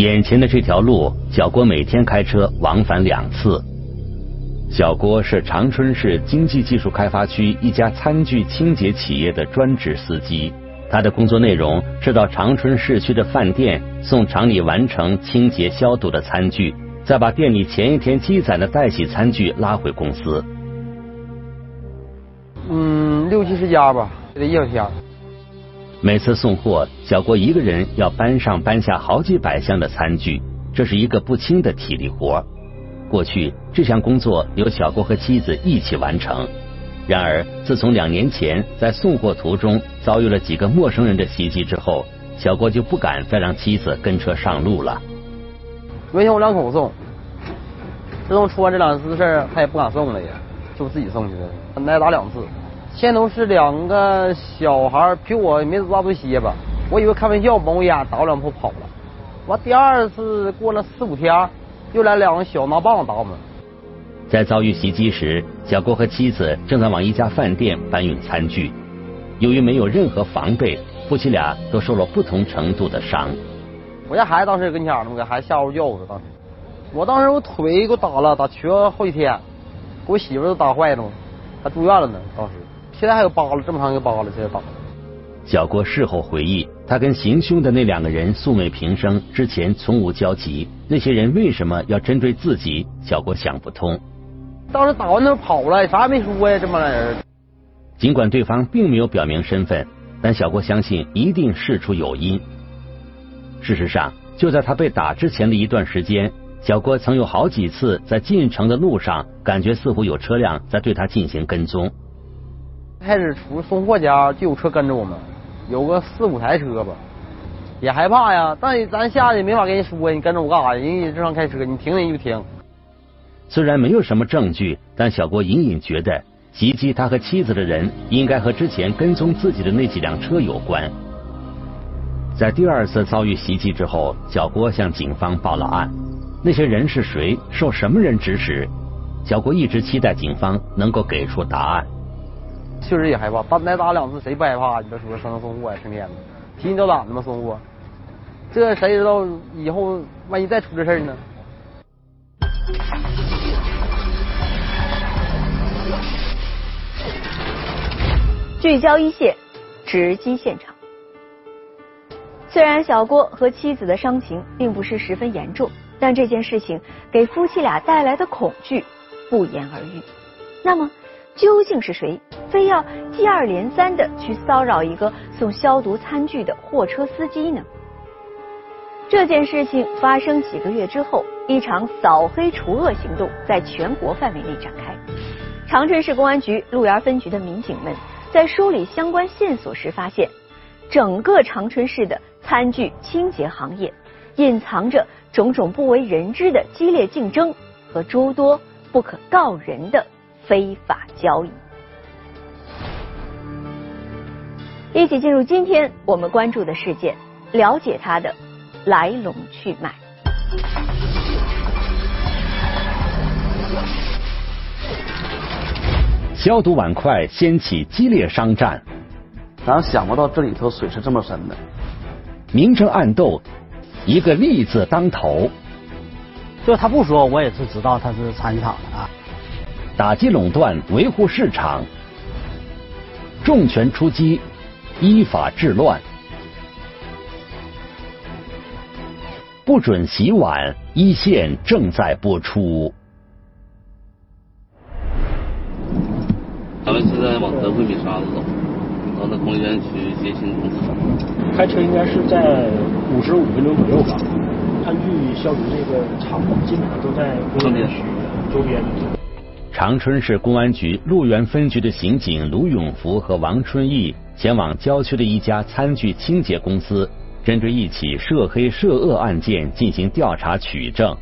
眼前的这条路，小郭每天开车往返两次。小郭是长春市经济技术开发区一家餐具清洁企业的专职司机，他的工作内容是到长春市区的饭店送厂里完成清洁消毒的餐具，再把店里前一天积攒的待洗餐具拉回公司。嗯，六七十家吧，得一两天。每次送货，小郭一个人要搬上搬下好几百箱的餐具，这是一个不轻的体力活。过去这项工作由小郭和妻子一起完成，然而自从两年前在送货途中遭遇了几个陌生人的袭击之后，小郭就不敢再让妻子跟车上路了。原先我两口送，自从出完这两次事儿，他也不敢送了，也就自己送去了，挨打两次。先都是两个小孩比我没多大多些吧，我以为开玩笑，蒙我眼打我两步跑了。完第二次过了四五天。又来两个小拿棒子打我们。在遭遇袭击时，小郭和妻子正在往一家饭店搬运餐具。由于没有任何防备，夫妻俩都受了不同程度的伤。我家孩子当时跟前呢，给孩子吓唬叫的。当时，我当时我腿给我打了，打瘸了好几天，给我媳妇都打坏了，还住院了呢。当时，现在还有疤了，这么长一个疤了，现在打。小郭事后回忆，他跟行凶的那两个人素昧平生，之前从无交集。那些人为什么要针对自己？小郭想不通。当时打完那跑了，啥也没说呀，这帮人。尽管对方并没有表明身份，但小郭相信一定事出有因。事实上，就在他被打之前的一段时间，小郭曾有好几次在进城的路上，感觉似乎有车辆在对他进行跟踪。开始出送货家就有车跟着我们。有个四五台车吧，也害怕呀。但咱下去没法跟人说，你跟着我干啥？人家正常开车，你停人就停。虽然没有什么证据，但小郭隐隐觉得袭击他和妻子的人应该和之前跟踪自己的那几辆车有关。在第二次遭遇袭击之后，小郭向警方报了案。那些人是谁？受什么人指使？小郭一直期待警方能够给出答案。确实也害怕，打挨打两次，谁不害怕？你别说上送货呀，成天的提心吊胆的嘛送货。这谁知道以后万一再出这事儿呢？聚焦一线，直击现场。虽然小郭和妻子的伤情并不是十分严重，但这件事情给夫妻俩带来的恐惧不言而喻。那么？究竟是谁非要接二连三的去骚扰一个送消毒餐具的货车司机呢？这件事情发生几个月之后，一场扫黑除恶行动在全国范围内展开。长春市公安局鹿园分局的民警们在梳理相关线索时发现，整个长春市的餐具清洁行业隐藏着种种不为人知的激烈竞争和诸多不可告人的。非法交易，一起进入今天我们关注的事件，了解它的来龙去脉。消毒碗筷掀起激烈商战，咱想不到这里头水是这么深的。明争暗斗，一个利字当头。就他不说，我也是知道他是参与厂的啊。打击垄断，维护市场，重拳出击，依法治乱。不准洗碗，一线正在播出。咱们现在往德惠米沙子走，到那工业园区捷星公司。开车应该是在五十五分钟左右吧。餐具消毒这个厂基本上都在工业园区周边。长春市公安局鹿园分局的刑警卢永福和王春义前往郊区的一家餐具清洁公司，针对一起涉黑涉恶案件进行调查取证。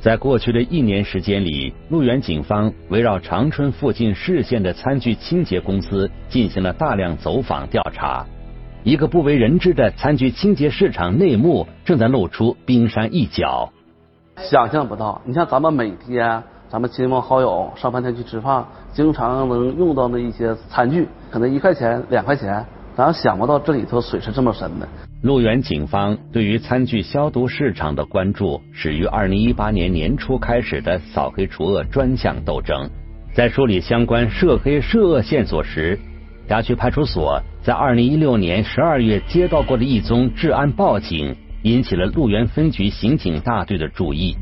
在过去的一年时间里，鹿园警方围绕长春附近市县的餐具清洁公司进行了大量走访调查。一个不为人知的餐具清洁市场内幕正在露出冰山一角。想象不到，你像咱们每天。咱们亲朋好友上饭店去吃饭，经常能用到那一些餐具，可能一块钱、两块钱，咱想不到这里头水是这么深的。路源警方对于餐具消毒市场的关注，始于二零一八年年初开始的扫黑除恶专项斗争。在梳理相关涉黑涉恶线索时，辖区派出所在二零一六年十二月接到过的一宗治安报警，引起了路源分局刑警大队的注意。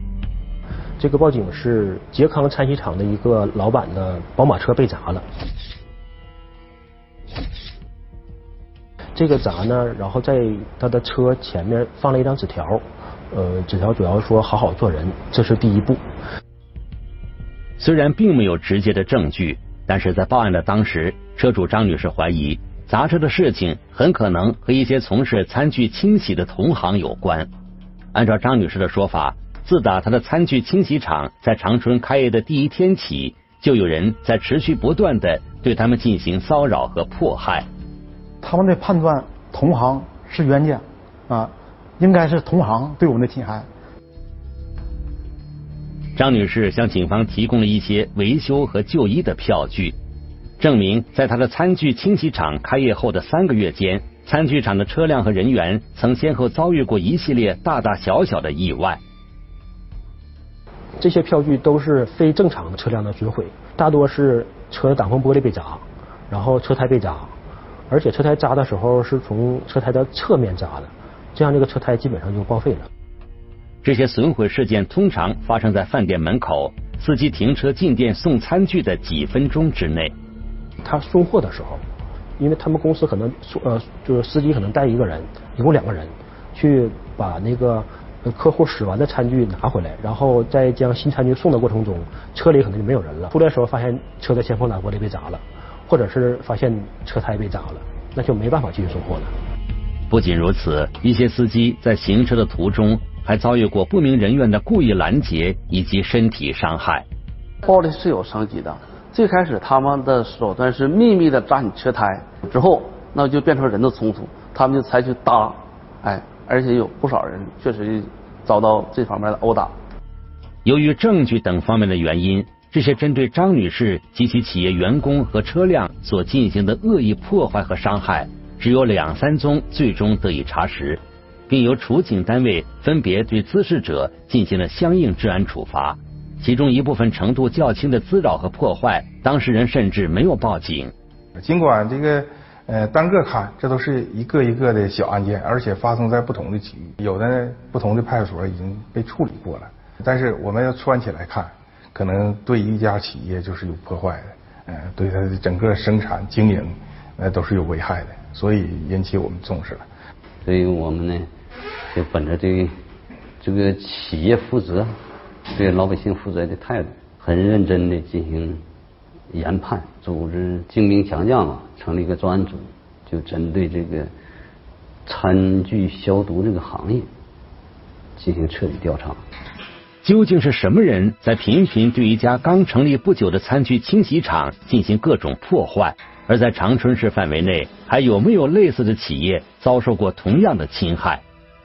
这个报警是杰康餐洗厂的一个老板的宝马车被砸了。这个砸呢，然后在他的车前面放了一张纸条，呃，纸条主要说好好做人，这是第一步。虽然并没有直接的证据，但是在报案的当时，车主张女士怀疑砸车的事情很可能和一些从事餐具清洗的同行有关。按照张女士的说法，自打他的餐具清洗厂在长春开业的第一天起，就有人在持续不断的对他们进行骚扰和迫害。他们的判断，同行是冤家啊，应该是同行对我们的侵害。张女士向警方提供了一些维修和就医的票据，证明在她的餐具清洗厂开业后的三个月间，餐具厂的车辆和人员曾先后遭遇过一系列大大小小的意外。这些票据都是非正常的车辆的损毁，大多是车的挡风玻璃被砸，然后车胎被砸。而且车胎扎的时候是从车胎的侧面扎的，这样这个车胎基本上就报废了。这些损毁事件通常发生在饭店门口，司机停车进店送餐具的几分钟之内。他送货的时候，因为他们公司可能送呃就是司机可能带一个人，一共两个人，去把那个客户使完的餐具拿回来，然后再将新餐具送的过程中，车里可能就没有人了。出来的时候发现车的前风挡玻璃被砸了。或者是发现车胎被砸了，那就没办法继续送货了。不仅如此，一些司机在行车的途中还遭遇过不明人员的故意拦截以及身体伤害。暴力是有升级的，最开始他们的手段是秘密的扎你车胎，之后那就变成人的冲突，他们就采取搭，哎，而且有不少人确实遭到这方面的殴打。由于证据等方面的原因。这些针对张女士及其企业员工和车辆所进行的恶意破坏和伤害，只有两三宗最终得以查实，并由处警单位分别对滋事者进行了相应治安处罚。其中一部分程度较轻的滋扰和破坏，当事人甚至没有报警。尽管这个呃单个看，这都是一个一个的小案件，而且发生在不同的区域，有的不同的派出所已经被处理过了。但是我们要串起来看。可能对一家企业就是有破坏的，嗯，对它的整个生产经营，呃都是有危害的，所以引起我们重视了。所以我们呢，就本着对这个企业负责、对老百姓负责的态度，很认真的进行研判，组织精兵强将啊，成立一个专案组，就针对这个餐具消毒这个行业进行彻底调查。究竟是什么人在频频对一家刚成立不久的餐具清洗厂进行各种破坏？而在长春市范围内，还有没有类似的企业遭受过同样的侵害？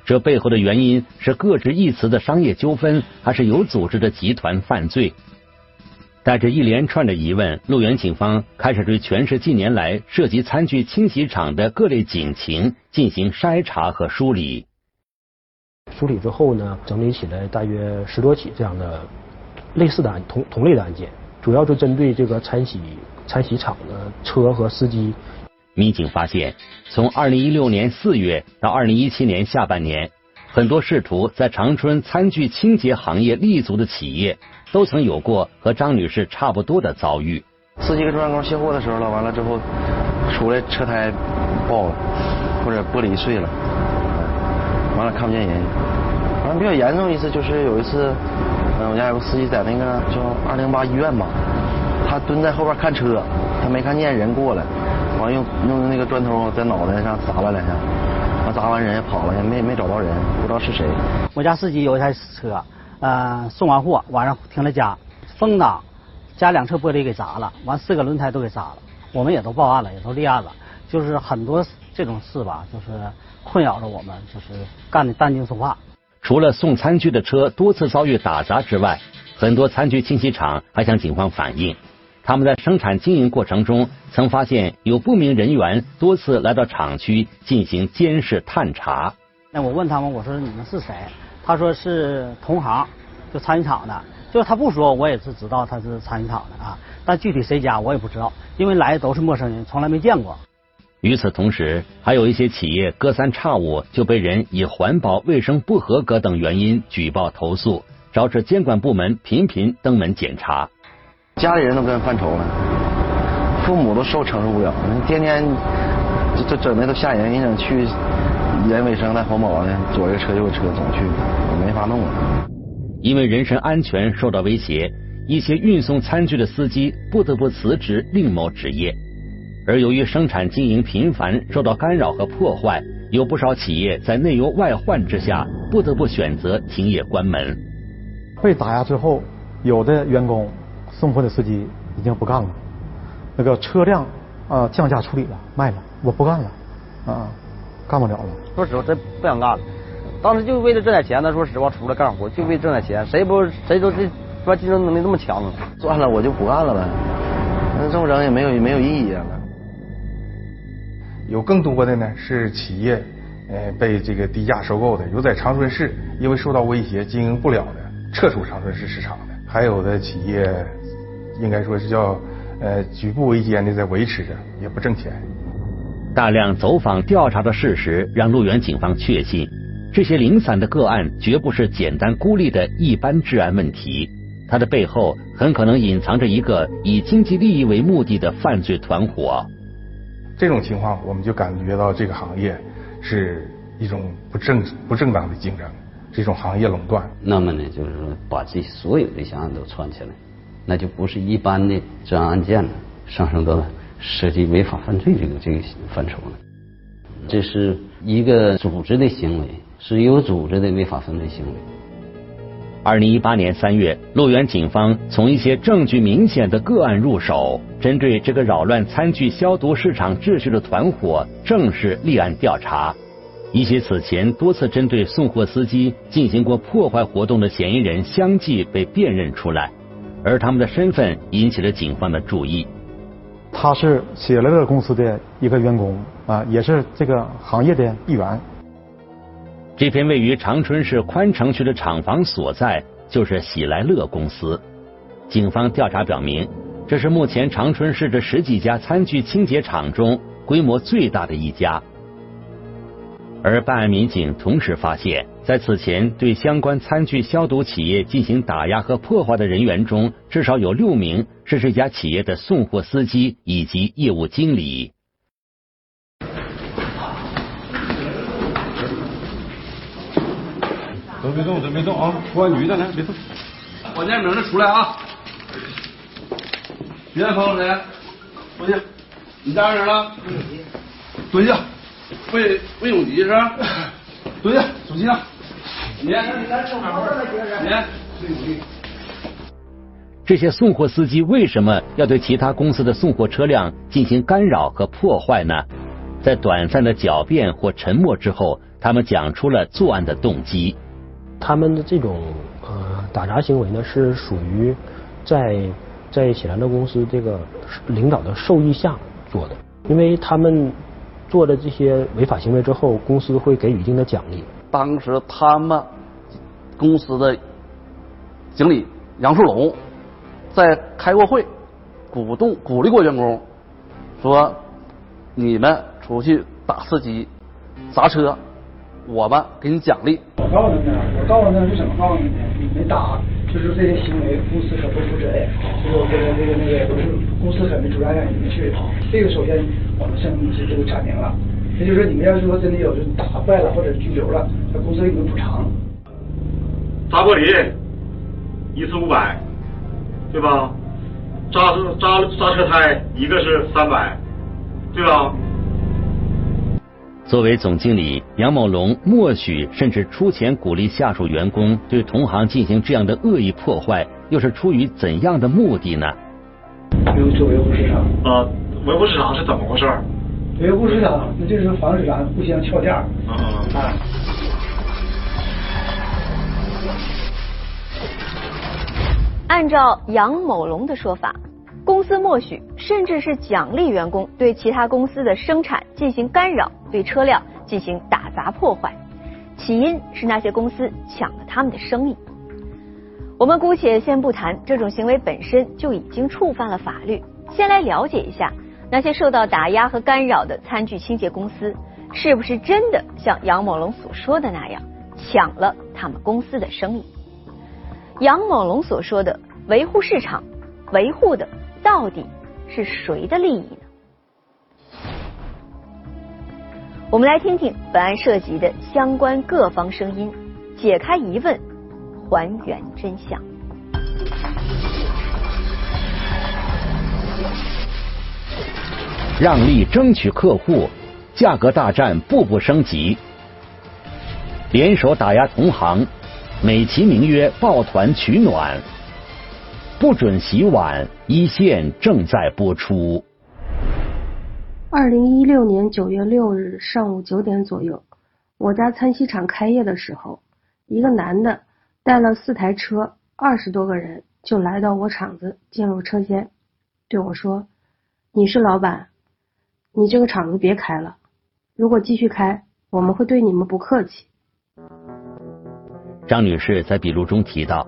这背后的原因是各执一词的商业纠纷，还是有组织的集团犯罪？带着一连串的疑问，路源警方开始对全市近年来涉及餐具清洗厂的各类警情进行筛查和梳理。梳理之后呢，整理起来大约十多起这样的类似的案同同类的案件，主要就针对这个餐洗餐洗厂的车和司机。民警发现，从二零一六年四月到二零一七年下半年，很多试图在长春餐具清洁行业立足的企业，都曾有过和张女士差不多的遭遇。司机跟装工卸货的时候了，完了之后出来车胎爆了，或者玻璃碎了。完了看不见人，完了比较严重一次就是有一次，嗯，我家有个司机在那个叫二零八医院吧，他蹲在后边看车，他没看见人过来，完了用用那个砖头在脑袋上砸了两下，完砸完人也跑了，也没没找到人，不知道是谁。我家司机有一台车，呃，送完货晚上停了家，风挡加两侧玻璃给砸了，完四个轮胎都给砸了，我们也都报案了，也都立案了，就是很多这种事吧，就是。困扰着我们，就是干的担惊受怕。除了送餐具的车多次遭遇打砸之外，很多餐具清洗厂还向警方反映，他们在生产经营过程中，曾发现有不明人员多次来到厂区进行监视探查。那我问他们，我说你们是谁？他说是同行，就餐饮厂的。就是他不说，我也是知道他是餐饮厂的啊。但具体谁家我也不知道，因为来的都是陌生人，从来没见过。与此同时，还有一些企业隔三差五就被人以环保卫生不合格等原因举报投诉，招致监管部门频频登门检查。家里人都跟人犯愁了，父母都受承受不了，天天这这整的都吓人，你想去人卫生那环保呢，左一个车右个车总去，我没法弄了。因为人身安全受到威胁，一些运送餐具的司机不得不辞职另谋职业。而由于生产经营频繁受到干扰和破坏，有不少企业在内忧外患之下，不得不选择停业关门。被打压之后，有的员工、送货的司机已经不干了，那个车辆啊降价处理了，卖了，我不干了，啊，干不了了。说实话，真不想干了。当时就为了挣点钱，他说实话出来干活，就为挣点钱，谁不谁都这说竞争能力这么强，算了，我就不干了呗。那这么整也没有没有意义啊。有更多的呢是企业呃被这个低价收购的，有在长春市因为受到威胁经营不了的撤出长春市市场的，还有的企业应该说是叫呃举步维艰的在维持着，也不挣钱。大量走访调查的事实让路源警方确信。这些零散的个案绝不是简单孤立的一般治安问题，它的背后很可能隐藏着一个以经济利益为目的的犯罪团伙。这种情况，我们就感觉到这个行业是一种不正不正当的竞争，这种行业垄断。那么呢，就是说把这所有的项案都串起来，那就不是一般的治安案件了，上升到了涉及违法犯罪这个这个范畴了。这是一个组织的行为。是有组织的违法犯罪行为。二零一八年三月，路源警方从一些证据明显的个案入手，针对这个扰乱餐具消毒市场秩序的团伙正式立案调查。一些此前多次针对送货司机进行过破坏活动的嫌疑人相继被辨认出来，而他们的身份引起了警方的注意。他是喜来乐公司的一个员工啊，也是这个行业的一员。这片位于长春市宽城区的厂房所在就是喜来乐公司。警方调查表明，这是目前长春市这十几家餐具清洁厂中规模最大的一家。而办案民警同时发现，在此前对相关餐具消毒企业进行打压和破坏的人员中，至少有六名是这家企业的送货司机以及业务经理。都别动，都别动啊！公安局的来，别动。关键名的出来啊！别的朋友谁？坐下。你家人了？蹲下。魏魏永吉是？蹲下，手机呢？你。你。这些送货司机为什么要对其他公司的送货车辆进行干扰和破坏呢？在短暂的狡辩或沉默之后，他们讲出了作案的动机。他们的这种呃打砸行为呢，是属于在在喜来乐公司这个领导的授意下做的，因为他们做了这些违法行为之后，公司会给予一定的奖励。当时他们公司的经理杨树龙在开过会，鼓动鼓励过员工，说你们出去打司机、砸车。我们给你奖励。我告诉他们，我告诉他们是怎么告诉你的？你没打，就是这些行为，公司可不负责任。这个这个这个那个，都是公司可没主张让你们去。这个首先我们向公司这个阐明了。也就是说，你们要是说真的有就打坏了或者拘留了，那公司给你们补偿。砸玻璃，一次五百，对吧？扎扎扎车胎，一个是三百，对吧？作为总经理，杨某龙默许甚至出钱鼓励下属员工对同行进行这样的恶意破坏，又是出于怎样的目的呢？维护维护市场。啊，维护市场是怎么回事？维护市场，那就是防止咱互相撬价。啊啊。按照杨某龙的说法，公司默许甚至是奖励员工对其他公司的生产进行干扰，对车辆进行打砸破坏。起因是那些公司抢了他们的生意。我们姑且先不谈这种行为本身就已经触犯了法律，先来了解一下那些受到打压和干扰的餐具清洁公司，是不是真的像杨某龙所说的那样抢了他们公司的生意？杨某龙所说的维护市场，维护的到底是谁的利益呢？我们来听听本案涉及的相关各方声音，解开疑问，还原真相。让利争取客户，价格大战步步升级，联手打压同行，美其名曰抱团取暖，不准洗碗，一线正在播出。二零一六年九月六日上午九点左右，我家餐洗厂开业的时候，一个男的带了四台车，二十多个人就来到我厂子，进入车间，对我说：“你是老板，你这个厂子别开了，如果继续开，我们会对你们不客气。”张女士在笔录中提到，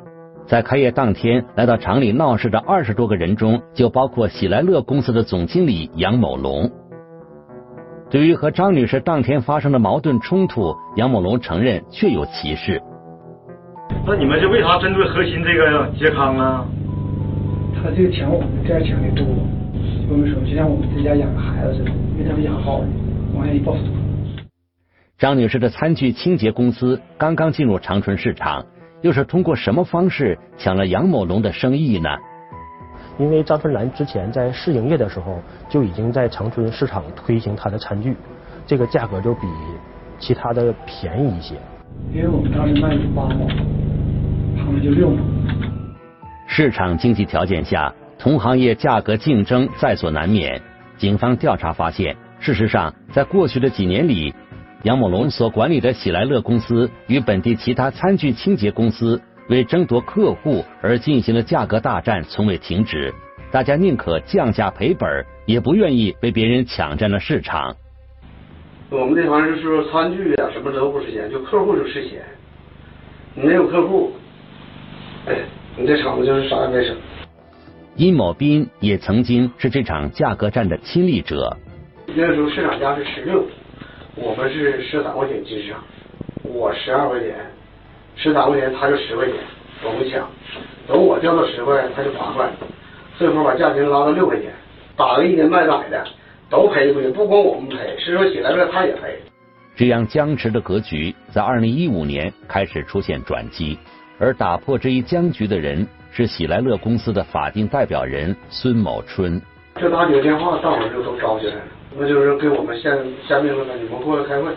在开业当天来到厂里闹事的二十多个人中，就包括喜来乐公司的总经理杨某龙。对于和张女士当天发生的矛盾冲突，杨某龙承认确有其事。那你们是为啥针对核心这个杰康呢？他这个抢我们店抢的多，我们说就像我们自家养个孩子似的，没他们养好了，往下一报复。张女士的餐具清洁公司刚刚进入长春市场，又是通过什么方式抢了杨某龙的生意呢？因为张春兰之前在试营业的时候就已经在长春市场推行她的餐具，这个价格就比其他的便宜一些。因为我们当时卖八毛，他们就六毛。市场经济条件下，同行业价格竞争在所难免。警方调查发现，事实上，在过去的几年里，杨某龙所管理的喜来乐公司与本地其他餐具清洁公司。为争夺客户而进行的价格大战从未停止，大家宁可降价赔本，也不愿意被别人抢占了市场。我们这行是说餐具啊，什么都不值钱，就客户就值钱。你没有客户，哎，你这厂子就是啥也没省。殷某斌也曾经是这场价格战的亲历者。那时候市场价是十六，我们是十三块钱进市场，我十二块钱。十三块钱，他就十块钱，我们抢。等我掉到十块，他就八块，最后把价钱拉到六块钱。打个一年半载的，都赔不起，不光我们赔，是说喜来乐他也赔。这样僵持的格局，在二零一五年开始出现转机，而打破这一僵局的人是喜来乐公司的法定代表人孙某春。这打几个电话，大伙儿就都招起来了，那就是给我们下下命令了，你们过来开会。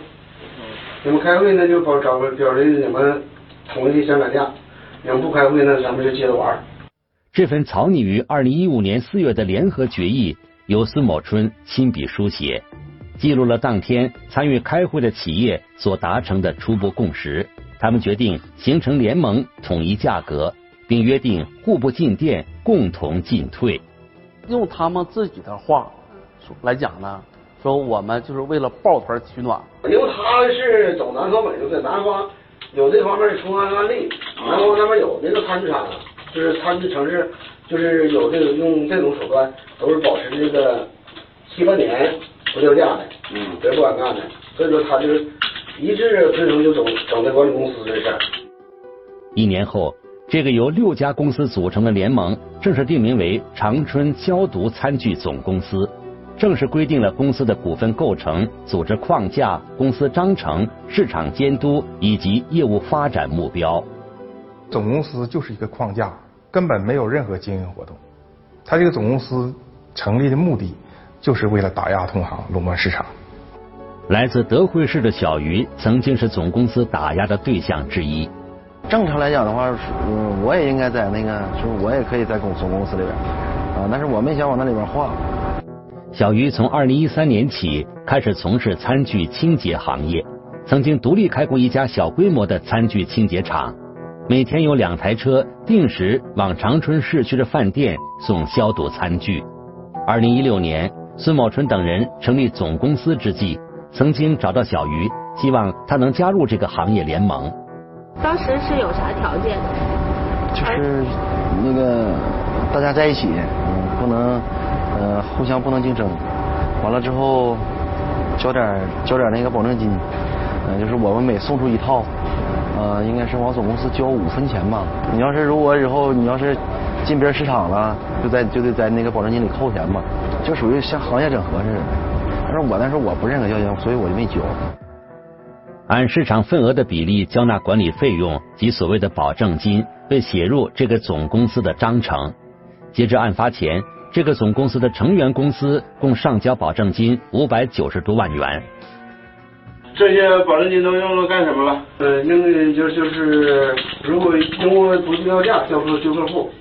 你们开会，呢就保找个表示你们。统一想涨价，你们不开会呢，咱们就接着玩。这份草拟于二零一五年四月的联合决议，由孙某春亲笔书写，记录了当天参与开会的企业所达成的初步共识。他们决定形成联盟，统一价格，并约定互不进店，共同进退。用他们自己的话说来讲呢，说我们就是为了抱团取暖。因为他是走南方北路，在南方。有这方面的成功案例，南方那边有那个餐具厂，就是餐具城市，就是有这个用这种手段，都是保持这个七八年不掉价的，嗯，别不敢干的，所以说他就是一致推崇就整整那管理公司的事儿。一年后，这个由六家公司组成的联盟正式定名为长春消毒餐具总公司。正式规定了公司的股份构成、组织框架、公司章程、市场监督以及业务发展目标。总公司就是一个框架，根本没有任何经营活动。他这个总公司成立的目的，就是为了打压同行、垄断市场。来自德惠市的小鱼，曾经是总公司打压的对象之一。正常来讲的话，嗯，我也应该在那个，就是我也可以在总总公司里边啊，但是我没想往那里边划。小鱼从二零一三年起开始从事餐具清洁行业，曾经独立开过一家小规模的餐具清洁厂。每天有两台车定时往长春市区的饭店送消毒餐具。二零一六年，孙某春等人成立总公司之际，曾经找到小鱼，希望他能加入这个行业联盟。当时是有啥条件？就是那个大家在一起，嗯，不能呃互相不能竞争。完了之后交点交点那个保证金，嗯，就是我们每送出一套。呃，应该是往总公司交五分钱吧。你要是如果以后你要是进别人市场了，就在就得在那个保证金里扣钱嘛，就属于像行业整合似的。但是我那时候我不认可交钱，所以我就没交。按市场份额的比例交纳管理费用及所谓的保证金，被写入这个总公司的章程。截至案发前，这个总公司的成员公司共上交保证金五百九十多万元。这些保证金都用来干什么了？呃，用就就是，如果因为不计要价交出旧客户，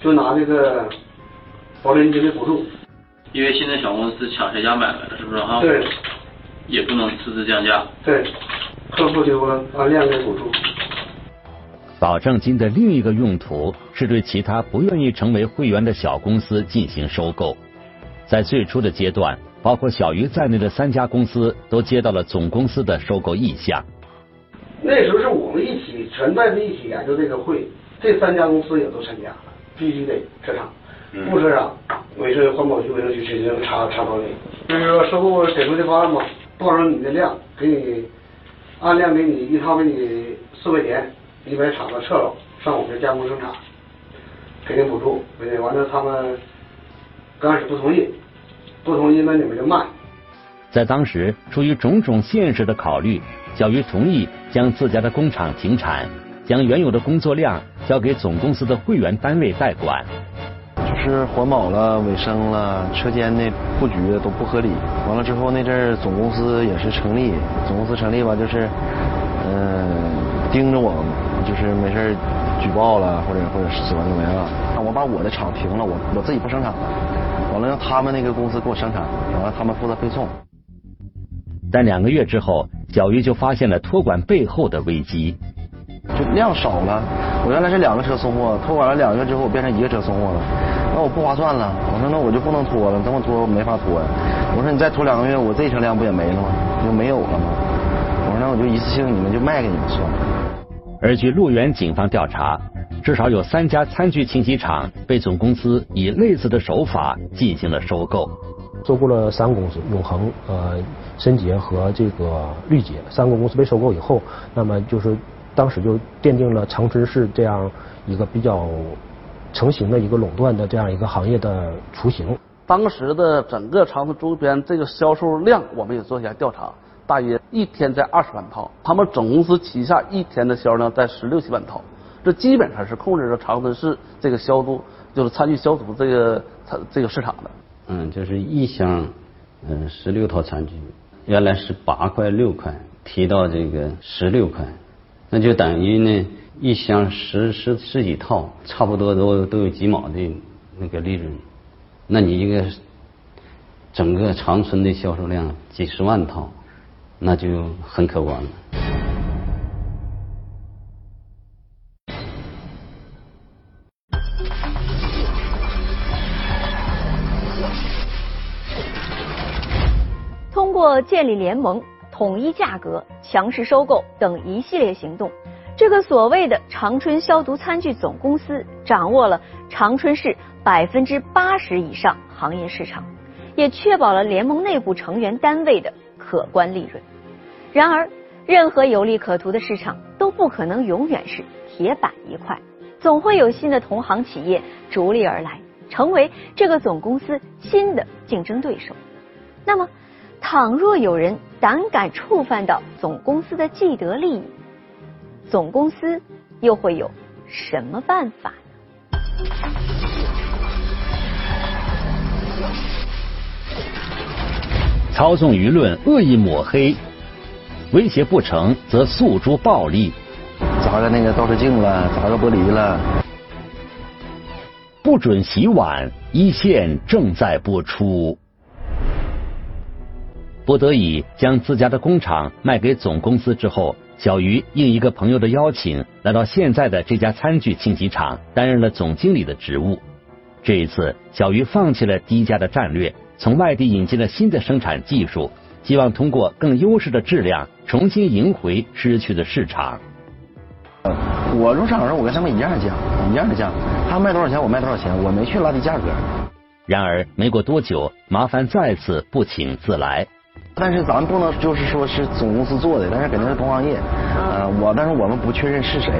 就拿这个保证金的补助。因为现在小公司抢谁家买卖了，是不是哈？对。也不能私自降价。对，客户就按量给补助。保证金的另一个用途是对其他不愿意成为会员的小公司进行收购。在最初的阶段。包括小鱼在内的三家公司都接到了总公司的收购意向。那时候是我们一起全带着一起研究这个会，这三家公司也都参加了，必须得撤场，副社长，卫生环保局、卫生局直接查查到你。就是说收购给出的方案嘛，报上你的量，给你按量给你一套给你四块钱，你把厂子撤了，上我们这加工生产，给你补助，完了他们刚开始不同意。不同意，那你们就卖。在当时，出于种种现实的考虑，小鱼同意将自家的工厂停产，将原有的工作量交给总公司的会员单位代管。就是环保了、卫生了、车间的布局都不合理。完了之后，那阵儿总公司也是成立，总公司成立吧，就是嗯盯着我，就是没事举报了，或者或者怎么怎么样。我把我的厂停了，我我自己不生产了。完了，让他们那个公司给我生产，完了他们负责配送。但两个月之后，小鱼就发现了托管背后的危机，就量少了。我原来是两个车送货，托管了两个月之后，我变成一个车送货了，那我不划算了。我说那我就不能拖了，这么拖没法拖呀。我说你再拖两个月，我这一车量不也没了吗？就没有了吗？我说那我就一次性你们就卖给你们算了。而据鹿源警方调查。至少有三家餐具清洗厂被总公司以类似的手法进行了收购，收购了三个公司：永恒、呃、申洁和这个绿洁。三个公司被收购以后，那么就是当时就奠定了长春市这样一个比较成型的一个垄断的这样一个行业的雏形。当时的整个长春周边这个销售量，我们也做一下调查，大约一天在二十万套。他们总公司旗下一天的销量在十六七万套。这基本上是控制着长春市这个消毒，就是餐具消毒这个它这个市场的。嗯，就是一箱，嗯，十六套餐具，原来是八块六块，提到这个十六块，那就等于呢一箱十十十几套，差不多都都有几毛的那个利润。那你一个整个长春的销售量几十万套，那就很可观了。通过建立联盟、统一价格、强势收购等一系列行动，这个所谓的长春消毒餐具总公司掌握了长春市百分之八十以上行业市场，也确保了联盟内部成员单位的可观利润。然而，任何有利可图的市场都不可能永远是铁板一块，总会有新的同行企业逐利而来，成为这个总公司新的竞争对手。那么，倘若有人胆敢触犯到总公司的既得利益，总公司又会有什么办法呢？操纵舆论，恶意抹黑，威胁不成则诉诸暴力，砸个那个倒车镜了，砸个玻璃了，不准洗碗，一线正在播出。不得已将自家的工厂卖给总公司之后，小鱼应一个朋友的邀请，来到现在的这家餐具清洗厂，担任了总经理的职务。这一次，小鱼放弃了低价的战略，从外地引进了新的生产技术，希望通过更优势的质量，重新赢回失去的市场。我入场的时候，我跟他们一样的价，一样的价，他卖多少钱我卖多少钱，我没去拉低价格。然而，没过多久，麻烦再次不请自来。但是咱不能就是说是总公司做的，但是肯定是同行业。呃，我但是我们不确认是谁。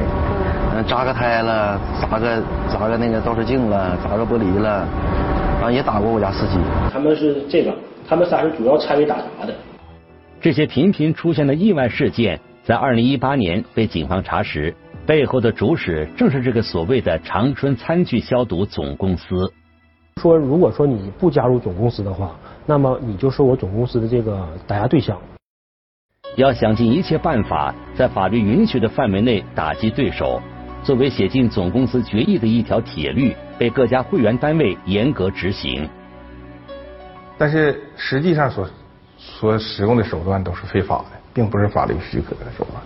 嗯，扎个胎了，砸个砸个那个倒车镜了，砸个玻璃了，啊，也打过我家司机。他们是这个，他们仨是主要参与打砸的。这些频频出现的意外事件，在二零一八年被警方查实，背后的主使正是这个所谓的长春餐具消毒总公司。说如果说你不加入总公司的话。那么你就是我总公司的这个打压对象，要想尽一切办法，在法律允许的范围内打击对手。作为写进总公司决议的一条铁律，被各家会员单位严格执行。但是实际上所所使用的手段都是非法的，并不是法律许可的手段。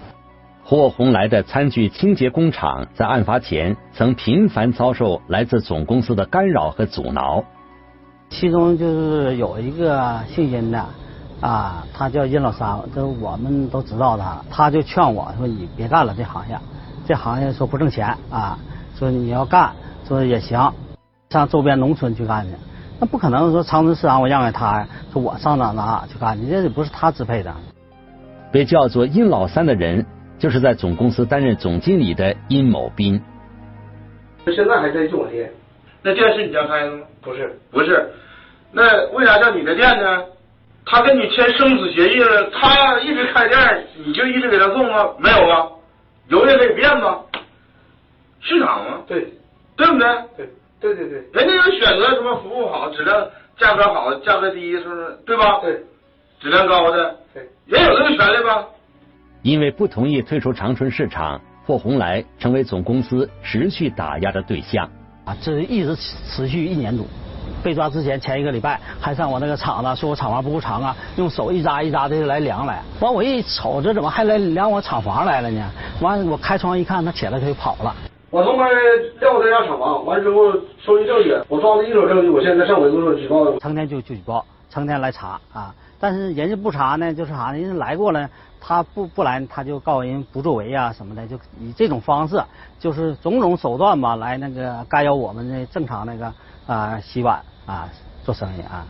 霍红来的餐具清洁工厂在案发前曾频繁遭受来自总公司的干扰和阻挠。其中就是有一个姓殷的，啊，他叫殷老三，这我们都知道他，他就劝我说：“你别干了这行业，这行业说不挣钱啊，说你要干，说也行，上周边农村去干去。那不可能说长春市场我让给他呀，说我上哪哪去干，去这也不是他支配的。”被叫做殷老三的人，就是在总公司担任总经理的殷某斌。现在还在做店，那店是你家开的吗？不是，不是。那为啥叫你的店呢？他跟你签生死协议了，他一直开店，你就一直给他送吗？没有啊，有也可以变吗？市场吗？对，对不对？对，对对对，人家有选择什么服务好、质量、价格好、价格低，是不是？对吧？对，质量高的，对，也有这个权利吧？因为不同意退出长春市场，霍红来成为总公司持续打压的对象。啊，这一直持续一年多。被抓之前前一个礼拜还上我那个厂子，说我厂房不够长啊，用手一扎一扎的来量来。完我一瞅，这怎么还来量我厂房来了呢？完我开窗一看，他起来他就跑了。我他妈调他家厂房，完之后收集证据，我抓了一手证据，我现在上委托所举报。成天就就举报，成天来查啊。但是人家不查呢，就是啥呢？人家来过了，他不不来，他就告人不作为啊什么的，就以这种方式，就是种种手段吧，来那个干扰我们的正常那个啊洗碗。啊，做生意啊！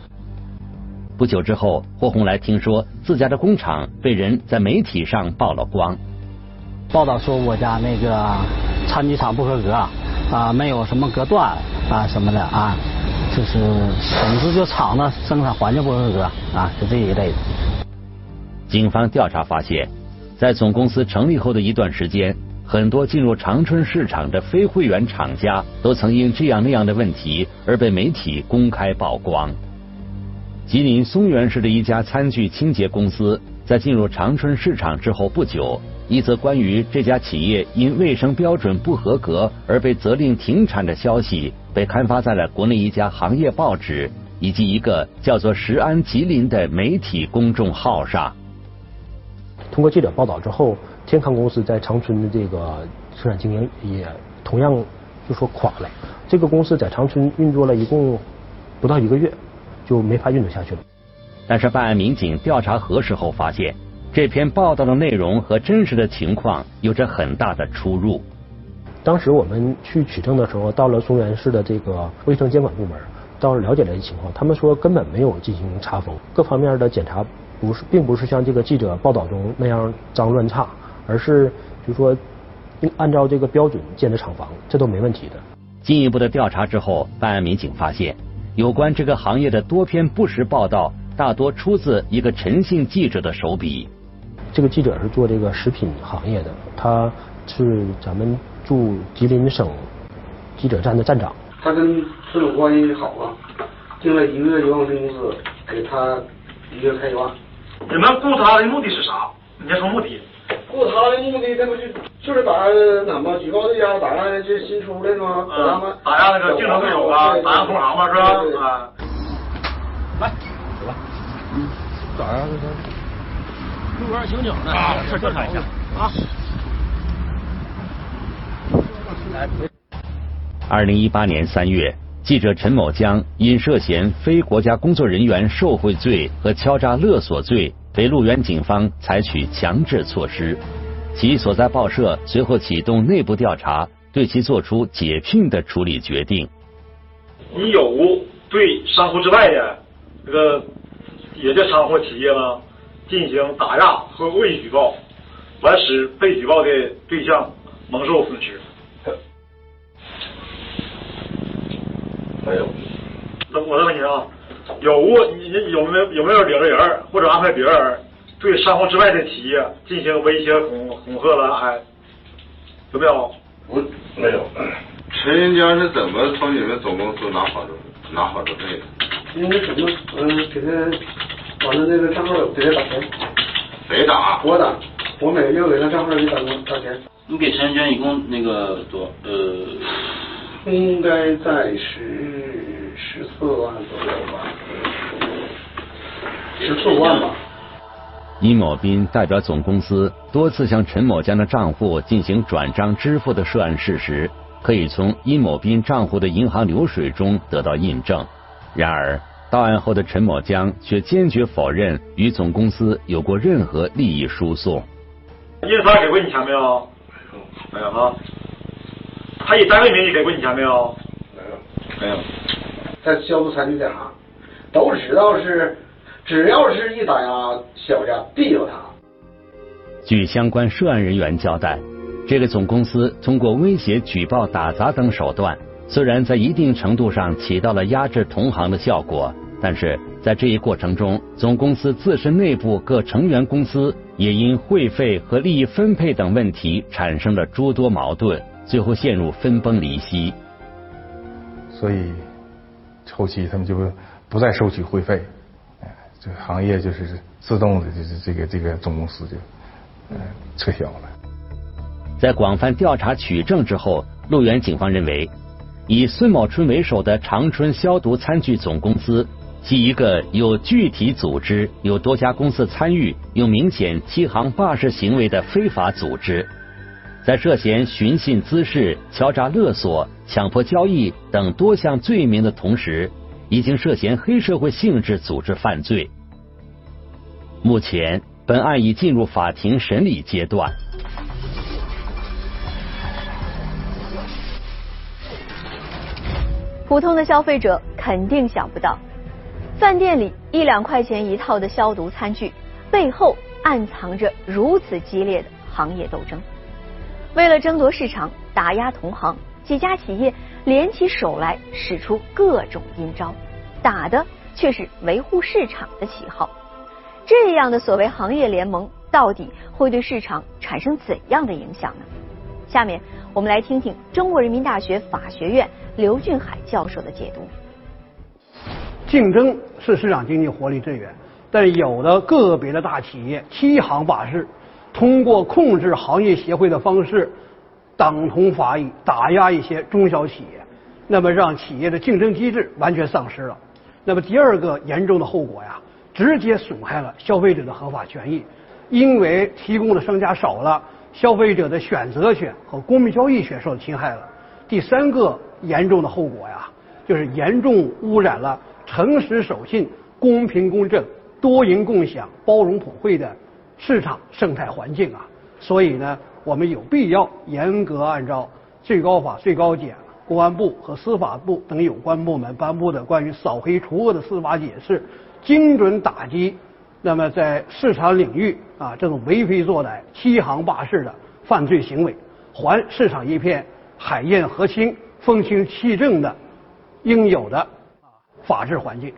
不久之后，霍红来听说自家的工厂被人在媒体上曝了光，报道说我家那个餐具厂不合格啊，没有什么隔断啊什么的啊，就是总之就厂子生产环境不合格啊，就这一类的。警方调查发现，在总公司成立后的一段时间。很多进入长春市场的非会员厂家都曾因这样那样的问题而被媒体公开曝光。吉林松原市的一家餐具清洁公司在进入长春市场之后不久，一则关于这家企业因卫生标准不合格而被责令停产的消息被刊发在了国内一家行业报纸以及一个叫做“石安吉林”的媒体公众号上。通过记者报道之后。天康公司在长春的这个生产经营也同样就说垮了。这个公司在长春运作了一共不到一个月，就没法运作下去了。但是办案民警调查核实后发现，这篇报道的内容和真实的情况有着很大的出入。当时我们去取证的时候，到了松原市的这个卫生监管部门，到了解了情况，他们说根本没有进行查封，各方面的检查不是，并不是像这个记者报道中那样脏乱差。而是就说按照这个标准建的厂房，这都没问题的。进一步的调查之后，办案民警发现，有关这个行业的多篇不实报道，大多出自一个陈姓记者的手笔。这个记者是做这个食品行业的，他是咱们驻吉林省记者站的站长。他跟孙总关系好啊，订了一个月游泳公司，给他一个月开一万。你们雇他的目的是啥？你先说目的。雇他的目的，这不就就是打哪么举报这家打压这新出来吗？把他们打压那个竞争对手啊，打压同行嘛，是吧？啊，来，走吧。嗯，咋样？这是？出门刑警呢，啊，是调查一下啊。二零一八年三月，记者陈某江因涉嫌非国家工作人员受贿罪和敲诈勒索罪，被路源警方采取强制措施。其所在报社随后启动内部调查，对其作出解聘的处理决定。你有无对商户之外的这个也叫商户企业呢进行打压和恶意举报，完使被举报的对象蒙受损失？没有。那我再问你啊，有无你你有没有有没有领着人或者安排别人对商户之外的企业进行威胁、恐恐吓了？还有没有？我没有。陈云江是怎么从你们总公司拿好处拿好处费的？因为什么？嗯，给他完了那个账号给他打钱。谁打？我打，我每个月给他账号里打工打钱。你给陈娟一共那个多呃？应该在十十四万左右吧，十四万吧。殷某斌代表总公司多次向陈某江的账户进行转账支付的涉案事实，可以从殷某斌账户的银行流水中得到印证。然而，到案后的陈某江却坚决否认与总公司有过任何利益输送。印发给过你钱没有？没有啊。他以单位名义给过你钱没有？没有，没有。在销售餐具在行，都知道是，只要是一打压小家，必有他。据相关涉案人员交代，这个总公司通过威胁、举报、打砸等手段，虽然在一定程度上起到了压制同行的效果，但是在这一过程中，总公司自身内部各成员公司也因会费和利益分配等问题产生了诸多矛盾。最后陷入分崩离析，所以后期他们就不再收取会费，这个行业就是自动的，就是这个这个总公司就嗯撤销了。在广泛调查取证之后，鹿园警方认为，以孙某春为首的长春消毒餐具总公司即一个有具体组织、有多家公司参与、有明显欺行霸市行为的非法组织。在涉嫌寻衅滋事、敲诈勒索、强迫交易等多项罪名的同时，已经涉嫌黑社会性质组织犯罪。目前，本案已进入法庭审理阶段。普通的消费者肯定想不到，饭店里一两块钱一套的消毒餐具背后暗藏着如此激烈的行业斗争。为了争夺市场、打压同行，几家企业联起手来，使出各种阴招，打的却是维护市场的旗号。这样的所谓行业联盟，到底会对市场产生怎样的影响呢？下面我们来听听中国人民大学法学院刘俊海教授的解读。竞争是市场经济活力之源，但有的个别的大企业欺行霸市。通过控制行业协会的方式，党同伐异，打压一些中小企业，那么让企业的竞争机制完全丧失了。那么第二个严重的后果呀，直接损害了消费者的合法权益，因为提供的商家少了，消费者的选择权和公平交易权受侵害了。第三个严重的后果呀，就是严重污染了诚实守信、公平公正、多赢共享、包容普惠的。市场生态环境啊，所以呢，我们有必要严格按照最高法、最高检、公安部和司法部等有关部门颁布的关于扫黑除恶的司法解释，精准打击那么在市场领域啊这种为非作歹、欺行霸市的犯罪行为，还市场一片海晏河清、风清气正的应有的法治环境。